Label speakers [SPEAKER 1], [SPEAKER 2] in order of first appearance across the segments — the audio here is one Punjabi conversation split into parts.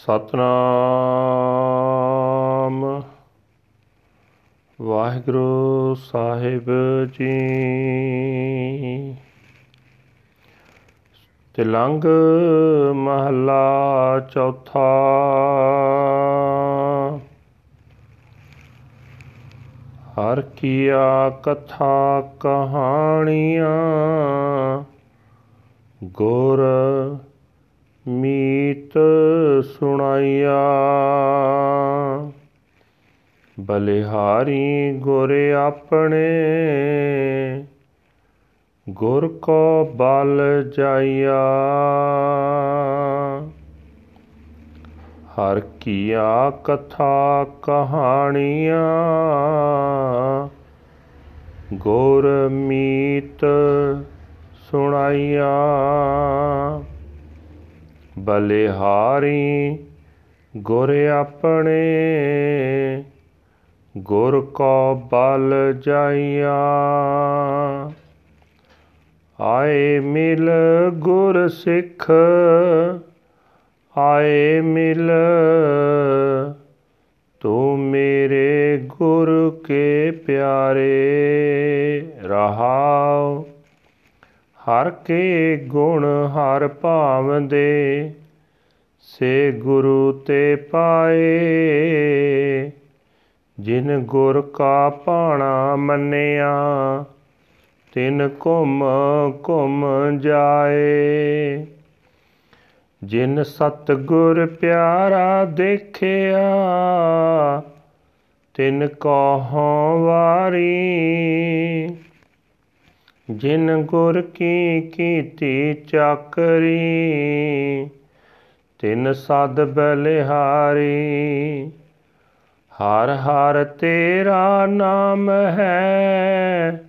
[SPEAKER 1] ਸਤਨਾਮ। ਵਾਹਿਗੁਰੂ ਸਾਹਿਬ ਜੀ। ਤਿਲੰਗ ਮਹਲਾ ਚੌਥਾ। ਹਰ ਕੀਆ ਕਥਾ ਕਹਾਣੀਆਂ। ਗੁਰ ਮੀਤ ਸੁਣਾਈਆ। ਬਲਿਹਾਰੀ ਗੁਰ ਆਪਣੇ, ਗੁਰ ਕੋ ਬਲ ਜਾਈਆ। ਹਰ ਕੀਆ ਕਥਾ ਕਹਾਣੀਆਂ, ਗੁਰ ਮੀਤ ਸੁਣਾਈਆ। ਬਲਿਹਾਰੀ, ਗੁਰ ਆਪਣੇ, ਗੁਰ ਕੋ ਬਲ ਜਾਈਆ ਆਏ ਮਿਲ ਗੁਰ ਸਿੱਖ, ਆਏ ਮਿਲ ਤੂੰ ਮੇਰੇ ਗੁਰ ਕੇ ਪਿਆਰੇ ਰਹਾਉ ਹਰ ਕੇ ਗੁਣ ਹਰ ਭਾਵੰਦੇ, ਸੇ ਗੁਰੂ ਤੇ ਪਾਏ। ਜਿਨ ਗੁਰ ਕਾ ਪਾਣਾ ਮੰਨਿਆ, ਤਿਨ ਘੁਮ ਘੁਮ ਜਾਏ। ਜਿਨ ਸਤ ਗੁਰ ਪਿਆਰਾ ਦੇਖਿਆ, ਤਿਨ ਕੋ ਵਾਰੀ ਜਿਨ ਗੁਰ ਕੀ ਕੀਤੀ ਚਾਕਰੀ, ਤਿਨ ਸਦ ਬਲਿਹਾਰੀ। ਹਰ ਹਰ ਤੇਰਾ ਨਾਮ ਹੈ,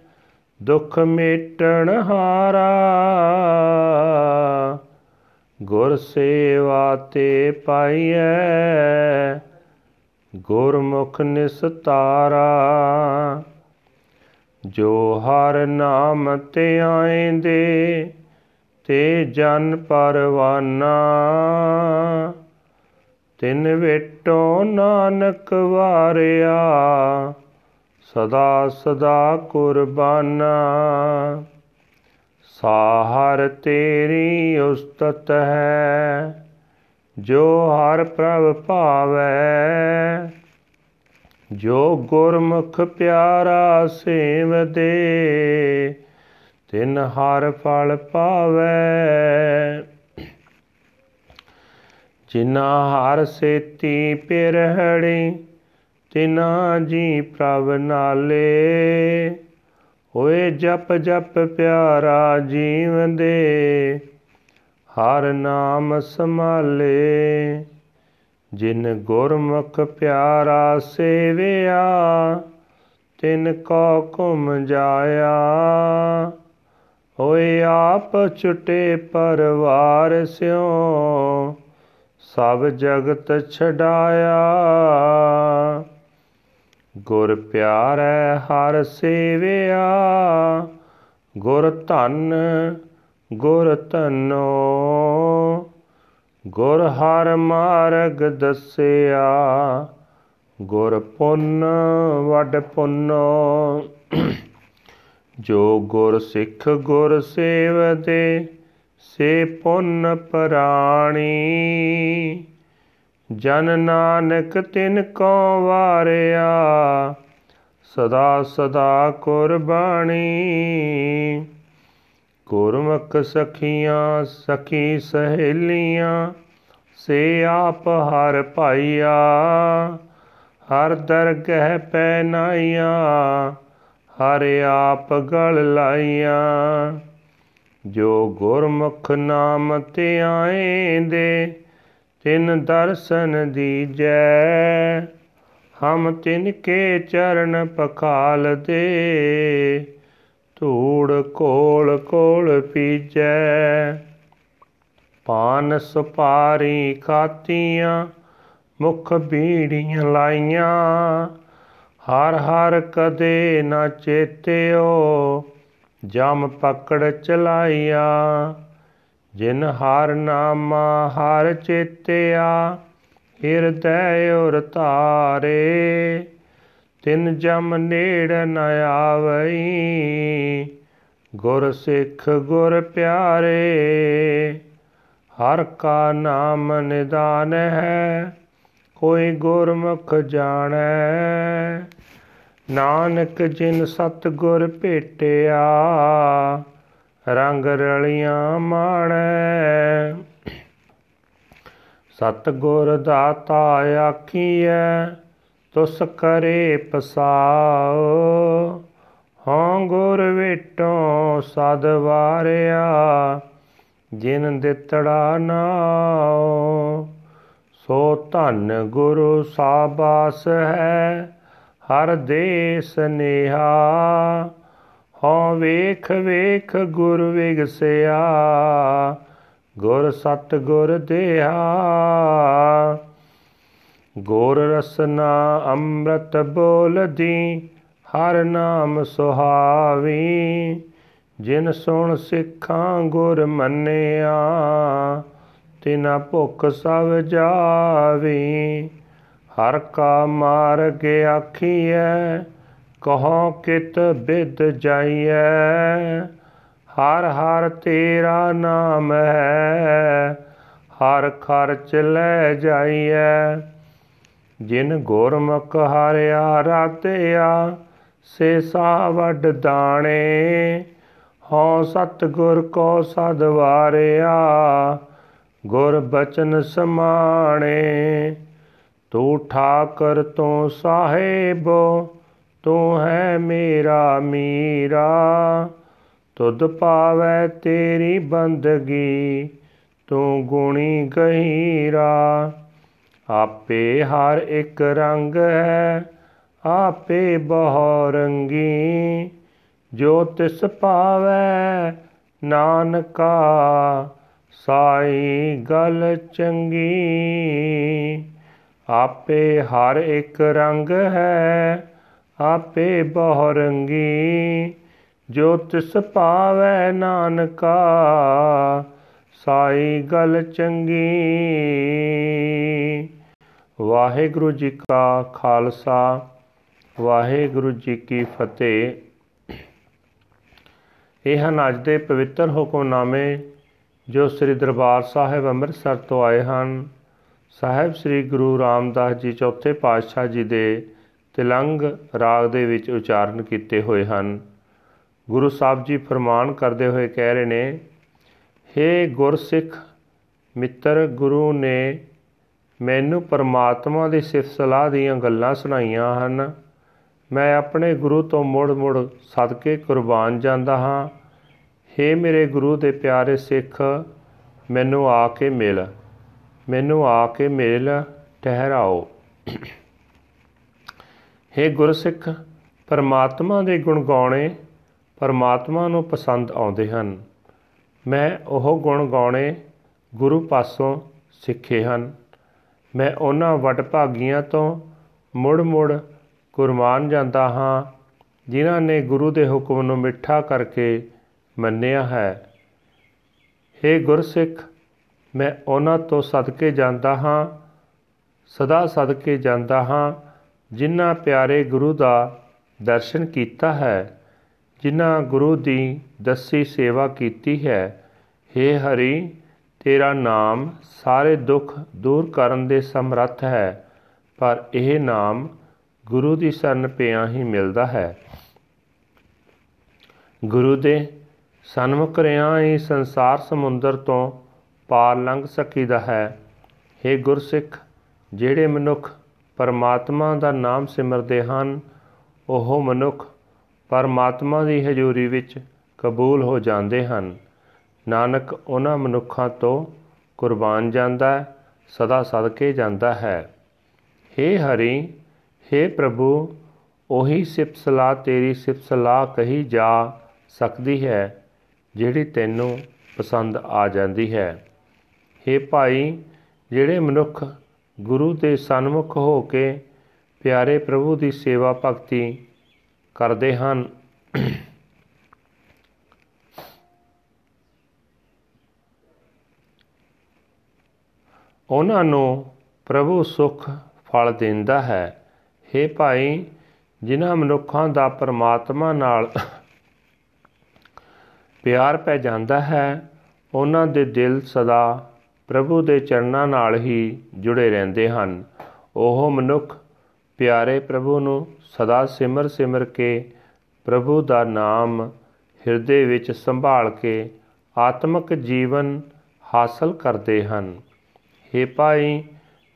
[SPEAKER 1] ਦੁਖ ਮੇਟਣ ਹਾਰਾ। ਗੁਰ ਸੇਵਾ ਤੇ ਪਾਈਐ, ਗੁਰਮੁਖ ਨਿਸਤਾਰਾ। ਜੋ ਹਰ ਨਾਮ ਤੇ ਆਏਂਦੇ, ਤੇ ਜਨ ਪਰਵਾਨਾ। ਤਿਨ ਵੇਟੋ ਨਾਨਕ ਵਾਰਿਆ, ਸਦਾ ਸਦਾ ਕੁਰਬਾਨਾ। ਸਾਹਰ ਤੇਰੀ ਉਸਤਤ ਹੈ, ਜੋ ਹਰ ਪ੍ਰਭ ਭਾਵੈ ਜੋ ਗੁਰਮੁਖ ਪਿਆਰਾ ਸੇਵਦੇ ਤਿਨ ਹਰ ਫਲ ਪਾਵੈ। ਜਿਨਾ ਹਰ ਸੇਤੀ ਪਿਰਹੜੀ ਤਿਨਾ ਜੀ ਪ੍ਰਭ ਨਾਲੇ। ਹੋਏ ਜਪ ਜਪ ਪਿਆਰਾ ਜੀਵਦੇ ਹਰ ਨਾਮ ਸੰਭਾਲੇ। ਜਿਨ ਗੁਰਮੁਖ ਪਿਆਰਾ ਸੇਵਿਆ, ਤਿਨ ਕੋ ਘੁਮ ਜਾਇਆ। ਹੋਏ ਆਪ ਛੁਟੇ ਪਰਵਾਰ ਸਿਓ ਸਭ ਜਗਤ ਛਡਾਇਆ। ਗੁਰ ਪਿਆਰੈ ਹਰ ਸੇਵਿਆ, ਗੁਰ ਧਨ ਗੁਰ ਧਨੋ। ਗੁਰ ਹਰ ਮਾਰਗ ਦਸਿਆ, ਗੁਰ ਪੁੰਨ ਵੱਡ ਪੁੰਨੋ। ਜੋ ਗੁਰ ਸਿੱਖ ਗੁਰ ਸੇਵਦੇ, ਸੇ ਪੁੰਨ ਪ੍ਰਾਣੀ। ਜਨ ਨਾਨਕ ਤਿਨ ਕੋ ਵਾਰਿਆ, ਸਦਾ ਸਦਾ ਕੁਰਬਾਨੀ ਗੁਰਮੁਖ ਸਖੀਆਂ, ਸਖੀ ਸਹੇਲੀਆਂ, ਸੇ ਆਪ ਹਰ ਭਾਈਆ, ਹਰ ਦਰਗਹਿ ਪੈ ਨਾਈਆ, ਹਰ ਆਪ ਗਲ ਲਾਈਆ। ਜੋ ਗੁਰਮੁਖ ਨਾਮ ਤੇ ਆਏਂਦੇ, ਤਿਨ ਦਰਸ਼ਨ ਦੀਜੈ। ਹਮ ਤਿਨ ਕੇ ਚਰਨ ਪਖਾਲ ਦੇ ਧੂੜ ਕੋਲ ਕੋਲ ਪੀਜੈ। ਪਾਨ ਸੁਪਾਰੀ ਖਾਤੀਆਂ, ਮੁਖ ਬੀੜੀਆਂ ਲਾਈਆਂ। ਹਰ ਹਰ ਕਦੇ ਨਾ ਚੇਤਿਓ, ਜਮ ਪਕੜ ਚਲਾਈਆ। ਜਿਨ ਹਰ ਨਾਮਾ ਹਰ ਚੇਤਿਆ, ਹਿਰਦੈ ਉਰ ਧਾਰੇ। ਤਿਨ ਜਮ ਨੇੜ ਨ ਆਵਈ, ਗੁਰ ਸਿੱਖ ਗੁਰ ਪਿਆਰੇ, ਹਰ ਕਾ ਨਾਮ ਨਿਦਾਨ ਹੈ, ਕੋਈ ਗੁਰਮੁਖ ਜਾਣੈ। ਨਾਨਕ ਜਿਨ ਸਤ ਗੁਰ ਭੇਟਿਆ, ਰੰਗ ਰਲੀਆਂ ਮਾਣੈ। ਸਤ ਗੁਰ ਦਾਤਾ ਆਖੀਐ ਤੁਸ ਕਰੇ ਪਸਾਓ ਹਾਂ ਗੁਰ ਵੇਟੋਂ ਸਦ ਵਾਰਿਆ, ਜਿਨ ਦਿੱਤੜਾ ਨਾਉ, ਸੋ ਧਨ ਗੁਰੂ ਸਾਬਾਸ ਹੈ, ਹਰ ਦੇਸ ਨੇਹਾ। ਹਉ ਵੇਖ ਵੇਖ ਗੁਰ ਵਿਗਸਿਆ, ਗੁਰ ਸਤ ਗੁਰ ਦੇਹਾ ਗੁਰ ਰਸਨਾ ਅੰਮ੍ਰਿਤ ਬੋਲਦੀ, ਹਰ ਨਾਮ ਸੁਹਾਵੀ। ਜਿਨ ਸੁਣ ਸਿੱਖਾਂ ਗੁਰ ਮੰਨਿਆ, ਤਿਨਾ ਭੁਖ ਸਭ ਜਾਵੀ। ਹਰ ਕਾ ਮਾਰਗ ਆਖੀਐ, ਕਹੋ ਕਿਤ ਬਿਦ ਜਾਈਐ। ਹਰ ਹਰ ਤੇਰਾ ਨਾਮ ਹੈ, ਹਰ ਖਰਚ ਲੈ ਜਾਈਐ। ਜਿਨ ਗੁਰਮੁਖ ਹਰਿਆ ਰਾਤਿਆ ਸੇ ਸਾ ਵੱਡ ਦਾਣੇ। ਹਉ ਸਤ ਗੁਰ ਕੋ ਸਦ ਵਾਰਿਆ, ਗੁਰ ਬਚਨ ਸਮਾਣੇ। ਤੂੰ ਠਾਕਰ ਤੂੰ ਸਾਹਿਬੋ, ਤੂੰ ਹੈ ਮੇਰਾ ਮੀਰਾ। ਤੁਧ ਪਾਵੈ ਤੇਰੀ ਬੰਦਗੀ, ਤੂੰ ਗੁਣੀ ਗਹੀਰਾ। ਆਪੇ ਹਰ ਇੱਕ ਰੰਗ ਹੈ, ਆਪੇ ਬਹੁ ਰੰਗੀ। ਜੋ ਤਿਸ ਪਾਵੈ ਨਾਨਕਾ, ਸਾਈ ਗਲ ਚੰਗੀ। ਆਪੇ ਹਰ ਇੱਕ ਰੰਗ ਹੈ, ਆਪੇ ਬਹੁ ਰੰਗੀ। ਜੋ ਤਿਸ ਪਾਵੈ ਨਾਨਕਾ, ਸਾਈ ਗਲ ਚੰਗੀ। ਵਾਹਿਗੁਰੂ ਜੀ ਕਾ ਖਾਲਸਾ, ਵਾਹਿਗੁਰੂ ਜੀ ਕੀ ਫਤਿਹ। ਇਹ ਹਨ ਅੱਜ ਦੇ ਪਵਿੱਤਰ ਹੁਕਮਨਾਮੇ ਜੋ ਸ੍ਰੀ ਦਰਬਾਰ ਸਾਹਿਬ ਅੰਮ੍ਰਿਤਸਰ ਤੋਂ ਆਏ ਹਨ। ਸਾਹਿਬ ਸ੍ਰੀ ਗੁਰੂ ਰਾਮਦਾਸ ਜੀ ਚੌਥੇ ਪਾਤਸ਼ਾਹ ਜੀ ਦੇ ਤਿਲੰਗ ਰਾਗ ਦੇ ਵਿੱਚ ਉਚਾਰਨ ਕੀਤੇ ਹੋਏ ਹਨ। ਗੁਰੂ ਸਾਹਿਬ ਜੀ ਫਰਮਾਨ ਕਰਦੇ ਹੋਏ ਕਹਿ ਰਹੇ ਨੇ, ਹੇ ਗੁਰਸਿੱਖ, ਮਿੱਤਰ ਗੁਰੂ ਨੇ ਮੈਨੂੰ ਪਰਮਾਤਮਾ ਦੀ ਸਿਫਤ ਸਲਾਹ ਦੀਆਂ ਗੱਲਾਂ ਸੁਣਾਈਆਂ ਹਨ। ਮੈਂ ਆਪਣੇ ਗੁਰੂ ਤੋਂ ਮੁੜ-ਮੁੜ ਸਦਕੇ ਕੁਰਬਾਨ ਜਾਂਦਾ ਹਾਂ। ਹੇ ਮੇਰੇ ਗੁਰੂ ਦੇ ਪਿਆਰੇ ਸਿੱਖ, ਮੈਨੂੰ ਆ ਕੇ ਮਿਲ। ਮੈਨੂੰ ਆ ਕੇ ਮਿਲ, ਠਹਿਰਾਓ। ਹੇ ਗੁਰਸਿੱਖ, ਪਰਮਾਤਮਾ ਦੇ ਗੁਣ ਗਾਉਣੇ ਪਰਮਾਤਮਾ ਨੂੰ ਪਸੰਦ ਆਉਂਦੇ ਹਨ। ਮੈਂ ਉਹ ਗੁਣ ਗਾਉਣੇ ਗੁਰੂ ਪਾਸੋਂ ਸਿੱਖੇ ਹਨ। ਮੈਂ ਉਹਨਾਂ ਵਡਭਾਗੀਆਂ ਤੋਂ ਮੁੜ-ਮੁੜ ਕੁਰਬਾਨ ਜਾਂਦਾ ਹਾਂ, ਜਿਨ੍ਹਾਂ ਨੇ ਗੁਰੂ ਦੇ ਹੁਕਮ ਨੂੰ ਮਿੱਠਾ ਕਰਕੇ ਮੰਨਿਆ ਹੈ। हे ਗੁਰਸਿੱਖ, ਮੈਂ ਉਹਨਾਂ ਤੋਂ ਸਦਕੇ ਜਾਂਦਾ ਹਾਂ, ਸਦਾ ਸਦਕੇ ਜਾਂਦਾ ਹਾਂ, ਜਿਨ੍ਹਾਂ ਪਿਆਰੇ ਗੁਰੂ ਦਾ ਦਰਸ਼ਨ ਕੀਤਾ ਹੈ, ਜਿਨ੍ਹਾਂ ਗੁਰੂ ਦੀ ਦੱਸੀ ਸੇਵਾ ਕੀਤੀ ਹੈ। हे ਹਰੀ ਤੇਰਾ ਨਾਮ ਸਾਰੇ ਦੁੱਖ ਦੂਰ ਕਰਨ ਦੇ ਸਮਰੱਥ ਹੈ, ਪਰ ਇਹ ਨਾਮ ਗੁਰੂ ਦੀ ਸ਼ਰਨ ਪਿਆ ਹੀ ਮਿਲਦਾ ਹੈ। ਗੁਰੂ ਦੇ ਸਨਮੁਖ ਰਿਆਂ ਹੀ ਸੰਸਾਰ ਸਮੁੰਦਰ ਤੋਂ ਪਾਰ ਲੰਘ ਸਕੀਦਾ ਹੈ। हे ਗੁਰਸਿੱਖ, ਜਿਹੜੇ ਮਨੁੱਖ ਪਰਮਾਤਮਾ ਦਾ ਨਾਮ ਸਿਮਰਦੇ ਹਨ, ਉਹ ਮਨੁੱਖ ਪਰਮਾਤਮਾ ਦੀ ਹਜ਼ੂਰੀ ਵਿੱਚ ਕਬੂਲ ਹੋ ਜਾਂਦੇ ਹਨ। ਨਾਨਕ ਉਹਨਾਂ ਮਨੁੱਖਾਂ ਤੋਂ ਕੁਰਬਾਨ ਜਾਂਦਾ ਸਦਾ ਸਦਕੇ ਜਾਂਦਾ ਹੈ हे ਹਰੀ हे ਪ੍ਰਭੂ ਉਹੀ ਸਿਫਤ ਸਲਾਹ ਤੇਰੀ ਸਿਫਤ ਸਲਾਹ ਕਹੀ ਜਾ ਸਕਦੀ ਹੈ ਜਿਹੜੀ ਤੈਨੂੰ ਪਸੰਦ ਆ ਜਾਂਦੀ ਹੈ हे ਭਾਈ ਜਿਹੜੇ ਮਨੁੱਖ ਗੁਰੂ ਦੇ ਸਨਮੁਖ ਹੋ ਕੇ ਪਿਆਰੇ ਪ੍ਰਭੂ ਦੀ ਸੇਵਾ ਭਗਤੀ ਕਰਦੇ ਹਨ ਉਹਨਾਂ ਨੂੰ ਪ੍ਰਭੂ ਸੁਖ ਫਲ ਦਿੰਦਾ ਹੈ। हे ਭਾਈ, ਜਿਨ੍ਹਾਂ ਮਨੁੱਖਾਂ ਦਾ ਪਰਮਾਤਮਾ ਨਾਲ ਪਿਆਰ ਪੈ ਜਾਂਦਾ ਹੈ, ਉਹਨਾਂ ਦੇ ਦਿਲ ਸਦਾ ਪ੍ਰਭੂ ਦੇ ਚਰਨਾਂ ਨਾਲ ਹੀ ਜੁੜੇ ਰਹਿੰਦੇ ਹਨ। ਉਹ ਮਨੁੱਖ ਪਿਆਰੇ ਪ੍ਰਭੂ ਨੂੰ ਸਦਾ ਸਿਮਰ ਸਿਮਰ ਕੇ ਪ੍ਰਭੂ ਦਾ ਨਾਮ ਹਿਰਦੇ ਵਿੱਚ ਸੰਭਾਲ ਕੇ ਆਤਮਿਕ ਜੀਵਨ ਹਾਸਲ ਕਰਦੇ ਹਨ। हे ਭਾਈ,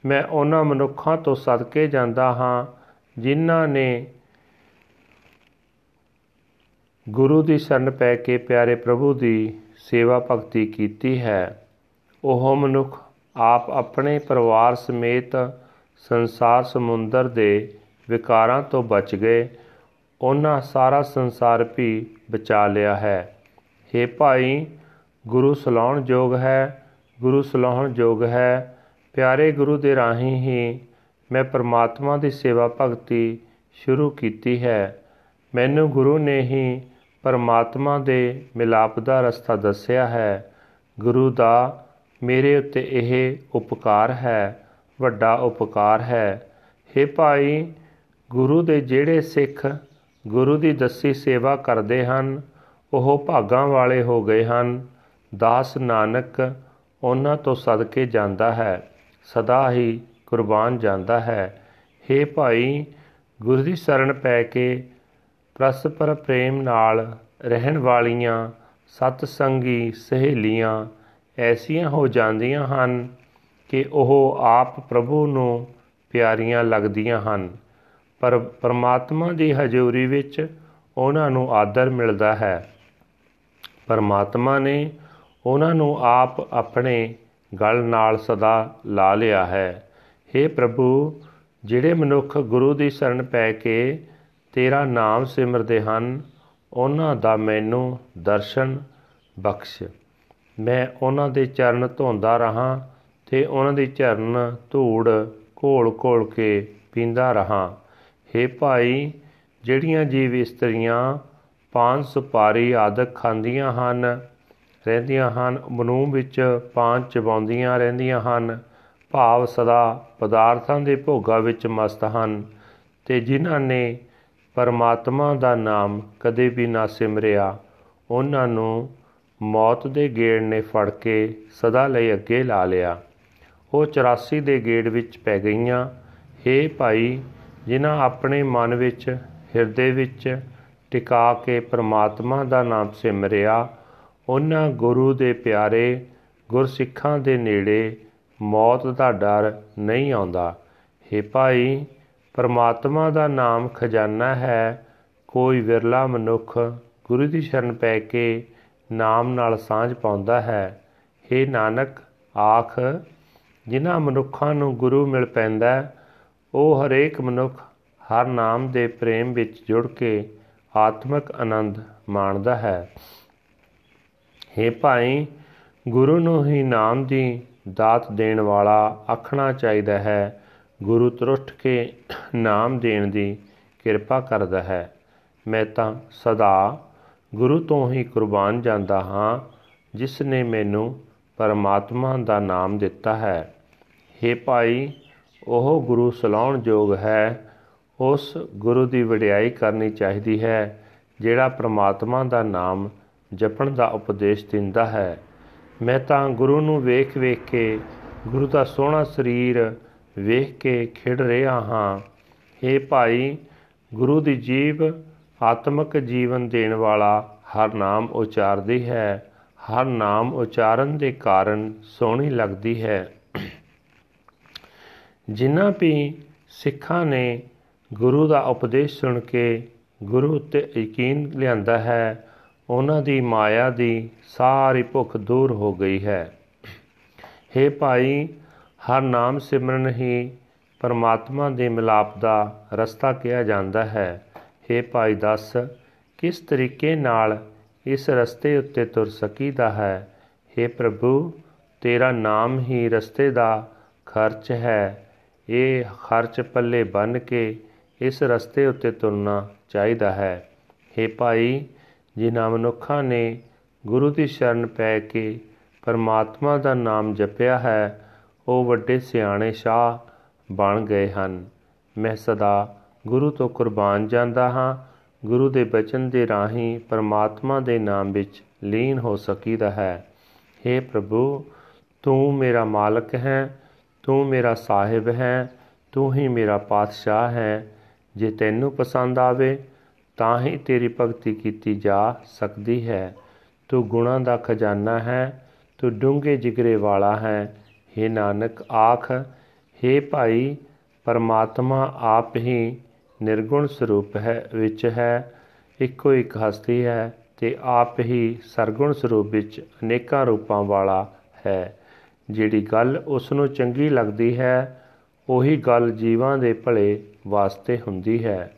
[SPEAKER 1] ਮੈਂ ਉਹਨਾਂ ਮਨੁੱਖਾਂ ਤੋਂ ਸਦਕੇ ਜਾਂਦਾ ਹਾਂ, ਜਿਨ੍ਹਾਂ ਨੇ ਗੁਰੂ ਦੀ ਸ਼ਰਨ ਪੈ ਕੇ ਪਿਆਰੇ ਪ੍ਰਭੂ ਦੀ ਸੇਵਾ ਭਗਤੀ ਕੀਤੀ ਹੈ। ਉਹ ਮਨੁੱਖ ਆਪ ਆਪਣੇ ਪਰਿਵਾਰ ਸਮੇਤ ਸੰਸਾਰ ਸਮੁੰਦਰ ਦੇ ਵਿਕਾਰਾਂ ਤੋਂ ਬਚ ਗਏ। ਉਹਨਾਂ ਸਾਰਾ ਸੰਸਾਰ ਵੀ ਬਚਾ ਲਿਆ ਹੈ। हे ਭਾਈ, ਗੁਰੂ ਸਲਾਉਣ ਯੋਗ ਹੈ। ਗੁਰੂ ਸਲਾਉਣ ਯੋਗ ਹੈ। ਪਿਆਰੇ ਗੁਰੂ ਦੇ ਰਾਹੀਂ ਹੀ ਮੈਂ ਪਰਮਾਤਮਾ ਦੀ ਸੇਵਾ ਭਗਤੀ ਸ਼ੁਰੂ ਕੀਤੀ ਹੈ। ਮੈਨੂੰ ਗੁਰੂ ਨੇ ਹੀ ਪਰਮਾਤਮਾ ਦੇ ਮਿਲਾਪ ਦਾ ਰਸਤਾ ਦੱਸਿਆ ਹੈ। ਗੁਰੂ ਦਾ ਮੇਰੇ ਉੱਤੇ ਇਹ ਉਪਕਾਰ ਹੈ, ਵੱਡਾ ਉਪਕਾਰ ਹੈ। हे ਭਾਈ, ਗੁਰੂ ਦੇ ਜਿਹੜੇ ਸਿੱਖ ਗੁਰੂ ਦੀ ਦੱਸੀ ਸੇਵਾ ਕਰਦੇ ਹਨ, ਉਹ ਭਾਗਾਂ ਵਾਲੇ ਹੋ ਗਏ ਹਨ। ਦਾਸ ਨਾਨਕ ਉਹਨਾਂ ਤੋਂ ਸਦਕੇ ਜਾਂਦਾ ਹੈ, ਸਦਾ ਹੀ ਕੁਰਬਾਨ ਜਾਂਦਾ ਹੈ। हे ਭਾਈ, ਗੁਰੂ ਦੀ ਸ਼ਰਨ ਪੈ ਕੇ ਪਰਸਪਰ ਪ੍ਰੇਮ ਨਾਲ ਰਹਿਣ ਵਾਲੀਆਂ ਸਤ ਸੰਗੀ ਸਹੇਲੀਆਂ ਐਸੀਆਂ ਹੋ ਜਾਂਦੀਆਂ ਹਨ ਕਿ ਉਹ ਆਪ ਪ੍ਰਭੂ ਨੂੰ ਪਿਆਰੀਆਂ ਲੱਗਦੀਆਂ ਹਨ। ਪਰ ਪਰਮਾਤਮਾ ਦੀ ਹਜ਼ੂਰੀ ਵਿੱਚ ਉਹਨਾਂ ਨੂੰ ਆਦਰ ਮਿਲਦਾ ਹੈ। ਪਰਮਾਤਮਾ ਨੇ ਉਹਨਾਂ ਨੂੰ ਆਪ ਆਪਣੇ ਗਲ ਨਾਲ ਸਦਾ ਲਾ ਲਿਆ ਹੈ। हे ਪ੍ਰਭੂ, ਜਿਹੜੇ ਮਨੁੱਖ ਗੁਰੂ ਦੀ ਸ਼ਰਨ ਪੈ ਕੇ ਤੇਰਾ ਨਾਮ ਸਿਮਰਦੇ ਹਨ, ਉਹਨਾਂ ਦਾ ਮੈਨੂੰ ਦਰਸ਼ਨ ਬਖਸ਼। ਮੈਂ ਉਹਨਾਂ ਦੇ ਚਰਨ ਧੋਂਦਾ ਰਹਾ ਤੇ ਉਹਨਾਂ ਦੀ ਚਰਨ ਧੂੜ ਘੋਲ ਘੋਲ ਕੇ ਪੀਂਦਾ ਰਹਾ। हे ਭਾਈ, ਜਿਹੜੀਆਂ ਜੀਵ ਇਸਤਰੀਆਂ, ਪਾਨ ਸੁਪਾਰੀ ਆਦਿਕ ਖਾਂਦੀਆਂ ਹਨ ਰਹਿੰਦੀਆਂ ਹਨ। ਮਨੂਹ ਵਿੱਚ ਪਾਨ ਚਬਾਉਂਦੀਆਂ ਰਹਿੰਦੀਆਂ ਹਨ। ਭਾਵ ਸਦਾ ਪਦਾਰਥਾਂ ਦੇ ਭੋਗਾਂ ਵਿੱਚ ਮਸਤ ਹਨ। ਤੇ ਜਿਨ੍ਹਾਂ ਨੇ ਪਰਮਾਤਮਾ ਦਾ ਨਾਮ ਕਦੇ ਵੀ ਨਾ ਸਿਮਰਿਆ, ਉਹਨਾਂ ਨੂੰ ਮੌਤ ਦੇ ਗੇੜ ਨੇ ਫੜ ਕੇ ਸਦਾ ਲਈ ਅੱਗੇ ਲਾ ਲਿਆ। ਉਹ 84 ਦੇ ਗੇੜ ਵਿੱਚ ਪੈ ਗਈਆਂ। हे ਭਾਈ, ਜਿਨ੍ਹਾਂ ਆਪਣੇ ਮਨ ਵਿੱਚ, ਹਿਰਦੇ ਵਿੱਚ ਟਿਕਾ ਕੇ ਪਰਮਾਤਮਾ ਦਾ ਨਾਮ ਸਿਮਰਿਆ ਉਹਨਾਂ ਗੁਰੂ ਦੇ ਪਿਆਰੇ ਗੁਰਸਿੱਖਾਂ ਦੇ ਨੇੜੇ ਮੌਤ ਦਾ ਡਰ ਨਹੀਂ ਆਉਂਦਾ। हे ਭਾਈ, ਪਰਮਾਤਮਾ ਦਾ ਨਾਮ ਖਜ਼ਾਨਾ ਹੈ। ਕੋਈ ਵਿਰਲਾ ਮਨੁੱਖ ਗੁਰੂ ਦੀ ਸ਼ਰਨ ਪੈ ਕੇ ਨਾਮ ਨਾਲ ਸਾਂਝ ਪਾਉਂਦਾ ਹੈ। हे ਨਾਨਕ, ਆਖ, ਜਿਨ੍ਹਾਂ ਮਨੁੱਖਾਂ ਨੂੰ ਗੁਰੂ ਮਿਲ ਪੈਂਦਾ ਉਹ ਹਰੇਕ ਮਨੁੱਖ ਹਰ ਨਾਮ ਦੇ ਪ੍ਰੇਮ ਵਿੱਚ ਜੁੜ ਕੇ ਆਤਮਿਕ ਆਨੰਦ ਮਾਣਦਾ ਹੈ। हे ਭਾਈ, ਗੁਰੂ ਨੂੰ ਹੀ ਨਾਮ ਦੀ ਦਾਤ ਦੇਣ ਵਾਲਾ ਆਖਣਾ ਚਾਹੀਦਾ ਹੈ। ਗੁਰੂ ਤਰੁੱਠ ਕੇ ਨਾਮ ਦੇਣ ਦੀ ਕਿਰਪਾ ਕਰਦਾ ਹੈ। ਮੈਂ ਤਾਂ ਸਦਾ ਗੁਰੂ ਤੋਂ ਹੀ ਕੁਰਬਾਨ ਜਾਂਦਾ ਹਾਂ, ਜਿਸ ਨੇ ਮੈਨੂੰ ਪਰਮਾਤਮਾ ਦਾ ਨਾਮ ਦਿੱਤਾ ਹੈ। हे ਭਾਈ, ਉਹ ਗੁਰੂ ਸਲਾਉਣ ਯੋਗ ਹੈ। ਉਸ ਗੁਰੂ ਦੀ ਵਡਿਆਈ ਕਰਨੀ ਚਾਹੀਦੀ ਹੈ, ਜਿਹੜਾ ਪ੍ਰਮਾਤਮਾ ਦਾ ਨਾਮ ਜਪਣ ਦਾ ਉਪਦੇਸ਼ ਦਿੰਦਾ ਹੈ। ਮੈਂ ਤਾਂ ਗੁਰੂ ਨੂੰ ਵੇਖ ਵੇਖ ਕੇ, ਗੁਰੂ ਦਾ ਸੋਹਣਾ ਸਰੀਰ ਵੇਖ ਕੇ ਖਿੜ ਰਿਹਾ ਹਾਂ। हे ਭਾਈ, ਗੁਰੂ ਦੀ ਜੀਵ ਆਤਮਿਕ ਜੀਵਨ ਦੇਣ ਵਾਲਾ ਹਰ ਨਾਮ ਉਚਾਰਦੀ ਹੈ। ਹਰ ਨਾਮ ਉਚਾਰਨ ਦੇ ਕਾਰਨ ਸੋਹਣੀ ਲੱਗਦੀ ਹੈ। ਜਿਨ੍ਹਾਂ ਵੀ ਸਿੱਖਾਂ ਨੇ ਗੁਰੂ ਦਾ ਉਪਦੇਸ਼ ਸੁਣ ਕੇ ਗੁਰੂ ਉੱਤੇ ਯਕੀਨ ਲਿਆਂਦਾ ਹੈ ਉਹਨਾਂ ਦੀ ਮਾਇਆ ਦੀ ਸਾਰੀ ਭੁੱਖ ਦੂਰ ਹੋ ਗਈ ਹੈ हे ਭਾਈ ਹਰ ਨਾਮ ਸਿਮਰਨ ਹੀ ਪਰਮਾਤਮਾ ਦੇ ਮਿਲਾਪ ਦਾ ਰਸਤਾ ਕਿਹਾ ਜਾਂਦਾ ਹੈ हे ਭਾਈ ਦੱਸ ਕਿਸ ਤਰੀਕੇ ਨਾਲ ਇਸ ਰਸਤੇ ਉੱਤੇ ਤੁਰ ਸਕੀਦਾ ਹੈ हे ਪ੍ਰਭੂ ਤੇਰਾ ਨਾਮ ਹੀ ਰਸਤੇ ਦਾ ਖਰਚ ਹੈ ਇਹ ਖਰਚ ਪੱਲੇ ਬੰਨ ਕੇ ਇਸ ਰਸਤੇ ਉੱਤੇ ਤੁਰਨਾ ਚਾਹੀਦਾ ਹੈ हे ਭਾਈ ਜਿਨ੍ਹਾਂ ਮਨੁੱਖਾਂ ਨੇ ਗੁਰੂ ਦੀ ਸ਼ਰਨ ਪੈ ਕੇ ਪਰਮਾਤਮਾ ਦਾ ਨਾਮ ਜਪਿਆ ਹੈ, ਉਹ ਵੱਡੇ ਸਿਆਣੇ ਸ਼ਾਹ ਬਣ ਗਏ ਹਨ। ਮੈਂ ਸਦਾ ਗੁਰੂ ਤੋਂ ਕੁਰਬਾਨ ਜਾਂਦਾ ਹਾਂ। ਗੁਰੂ ਦੇ ਬਚਨ ਦੇ ਰਾਹੀਂ ਪਰਮਾਤਮਾ ਦੇ ਨਾਮ ਵਿੱਚ ਲੀਨ ਹੋ ਸਕੀਦਾ ਹੈ। हे ਪ੍ਰਭੂ, ਤੂੰ ਮੇਰਾ ਮਾਲਕ ਹੈ, ਤੂੰ ਮੇਰਾ ਸਾਹਿਬ ਹੈ, ਤੂੰ ਹੀ ਮੇਰਾ ਪਾਤਸ਼ਾਹ ਹੈ। ਜੇ ਤੈਨੂੰ ਪਸੰਦ ਆਵੇ ਤਾਂ ਹੀ ਤੇਰੀ ਭਗਤੀ ਕੀਤੀ ਜਾ ਸਕਦੀ ਹੈ। ਤੂੰ ਗੁਣਾਂ ਦਾ ਖਜ਼ਾਨਾ ਹੈ, ਤੂੰ ਡੂੰਘੇ ਜਿਗਰੇ ਵਾਲਾ ਹੈ। हे ਨਾਨਕ, ਆਖ हे ਭਾਈ, ਪਰਮਾਤਮਾ ਆਪ ਹੀ ਨਿਰਗੁਣ ਸਰੂਪ ਹੈ, ਵਿੱਚ ਹੈ, ਇੱਕੋ ਇੱਕ ਹਸਤੀ ਹੈ ਤੇ ਆਪ ਹੀ ਸਰਗੁਣ ਸਰੂਪ ਵਿੱਚ ਅਨੇਕਾਂ ਰੂਪਾਂ ਵਾਲਾ ਹੈ। ਜਿਹੜੀ ਗੱਲ ਉਸ ਨੂੰ ਚੰਗੀ ਲੱਗਦੀ ਹੈ, ਉਹੀ ਗੱਲ ਜੀਵਾਂ ਦੇ ਭਲੇ ਵਾਸਤੇ ਹੁੰਦੀ ਹੈ।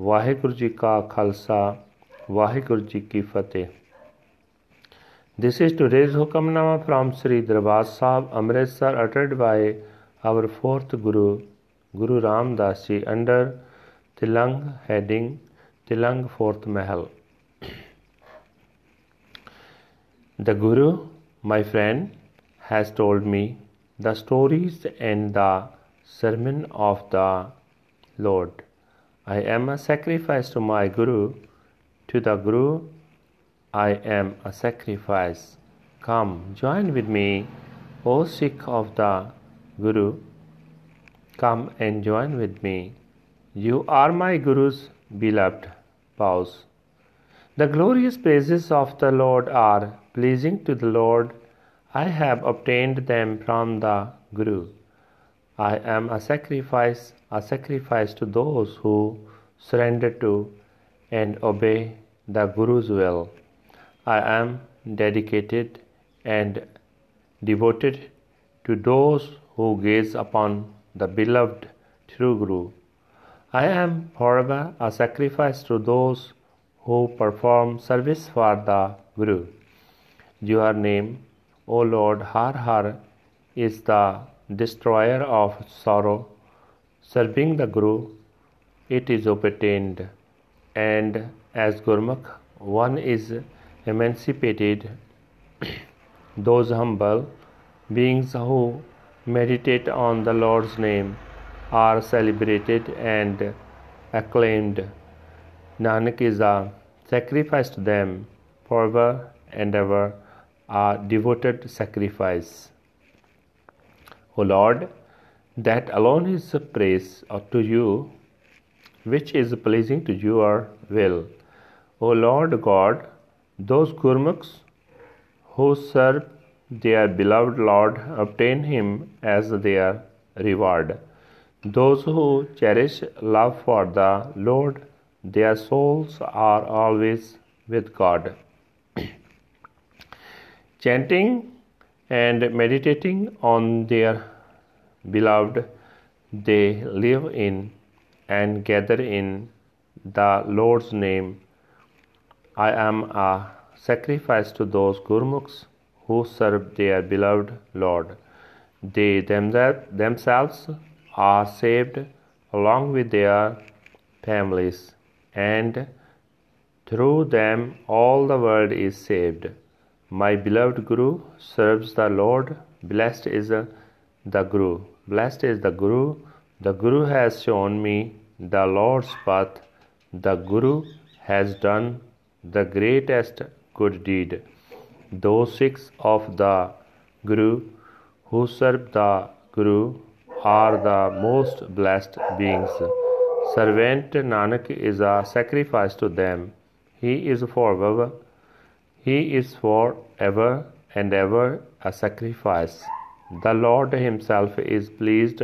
[SPEAKER 1] ਵਾਹਿਗੁਰੂ ਜੀ ਕਾ ਖਾਲਸਾ ਵਾਹਿਗੁਰੂ ਜੀ ਕੀ ਫਤਿਹ This is today's Hukamnama from Sri Darbar Sahib Amritsar uttered by our fourth Guru, Guru Ram Das Ji under Tilang heading Tilang Fourth Mahal. The Guru, my friend, has told me the stories and the sermon of the Lord. I am a sacrifice to my Guru. To the Guru, I am a sacrifice. Come, join with me, O Sikh of the Guru. Come and join with me. You are my Guru's beloved spouse. The glorious praises of the Lord are pleasing to the Lord. I have obtained them from the Guru. I am a sacrifice, a sacrifice to those who surrender to and obey the Guru's will. I am dedicated and devoted to those who gaze upon the beloved true Guru. I am forever a sacrifice to those who perform service for the Guru. Your name, O Lord Har Har, is the destroyer of sorrow. Serving the Guru, it is obtained, and as Gurmukh, one is emancipated. Those humble beings who meditate on the Lord's name are celebrated and acclaimed. Nanak is a sacrifice to them forever and ever, a devoted sacrifice. O Lord, that alone is praise to you, which is pleasing to your will. O Lord God, those Gurmukhs who serve their beloved Lord obtain him as their reward. Those who cherish love for the Lord, their souls are always with God. Chanting and meditating on their beloved, they live in and gather in the Lord's name. I am a sacrifice to those Gurmukhs who serve their beloved Lord. They themselves are saved along with their families, and through them all the world is saved. My beloved Guru serves the Lord. Blessed is the Guru. Blessed is the Guru. The Guru has shown me the Lord's path. The Guru has done the greatest good deed. Those six of the Guru who serve the Guru are the most blessed beings. Servant Nanak is a sacrifice to them. He is forever, he is for ever and ever a sacrifice. The Lord Himself is pleased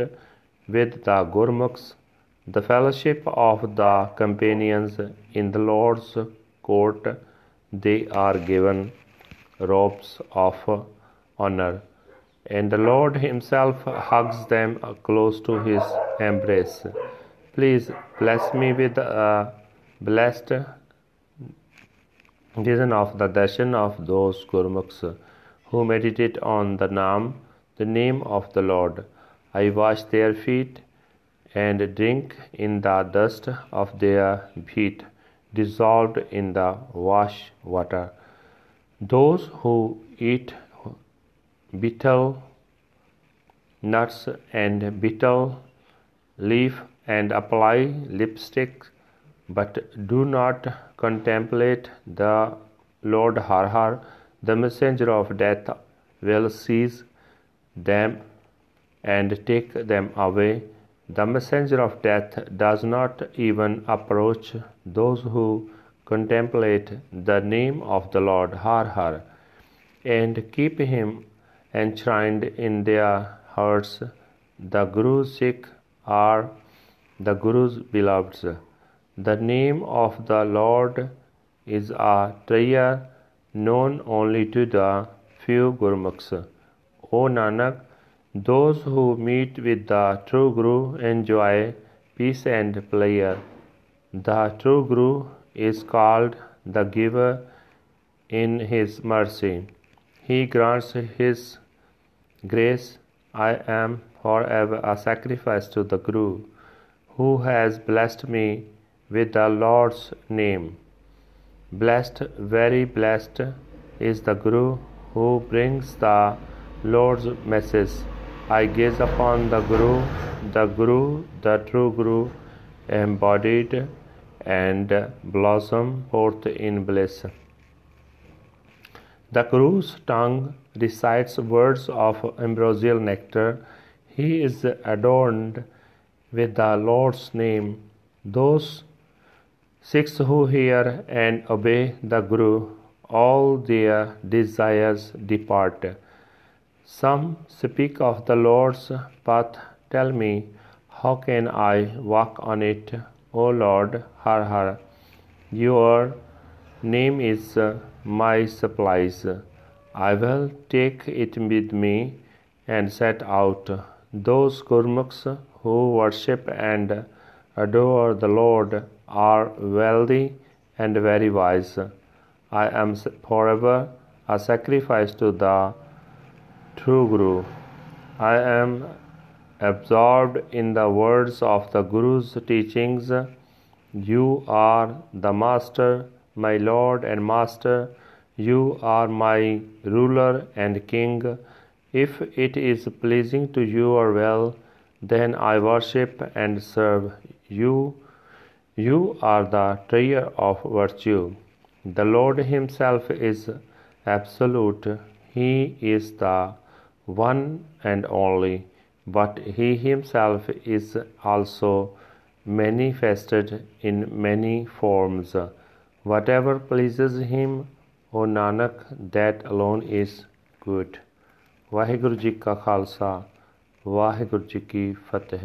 [SPEAKER 1] with the Gurmukhs, the fellowship of the companions in the Lord's court. They are given robes of honor, and the Lord Himself hugs them close to His embrace. Please bless me with a blessed vision of the darshan of those Gurmukhs who meditate on the Naam, the name of the Lord. I wash their feet and drink in the dust of their feet, dissolved in the wash water. Those who eat betel nuts and betel leaf and apply lipstick, but do not contemplate the Lord Har Har, the messenger of death will seize them and take them away. The messenger of death does not even approach those who contemplate the name of the Lord Har Har and keep him enshrined in their hearts. The Guru's Sikh are the Guru's beloveds. The name of the Lord is a treasure known only to the few Gurmukhs. O Nanak, those who meet with the true Guru enjoy peace and pleasure. The true Guru is called the giver in his mercy. He grants his grace. I am forever a sacrifice to the Guru, who has blessed me with the Lord's name. Blessed, very blessed is the Guru who brings the Lord's message. I gaze upon the Guru, the Guru, the true Guru, embodied and blossom forth in bliss. The Guru's tongue recites words of ambrosial nectar. He is adorned with the Lord's name. Those Sikhs who hear and obey the Guru, all their desires depart. Some speak of the Lord's path. Tell me, how can I walk on it, O Lord Har Har? Your name is my supplies. I will take it with me and set out. Those Gurmukhs who worship and adore the Lord are wealthy and very wise. I am forever a sacrifice to the True Guru. I am absorbed in the words of the Guru's teachings. You are the Master, my Lord and Master. You are my ruler and king. If it is pleasing to you or well, then I worship and serve you. You are the treasure of virtue. The Lord Himself is absolute. He is the one and only, but He Himself is also manifested in many forms. Whatever pleases Him, O Nanak, that alone is good. Waheguru ji ਕਾ ਖਾਲਸਾ ਵਾਹਿਗੁਰੂ ਜੀ ਕੀ ਫਤਿਹ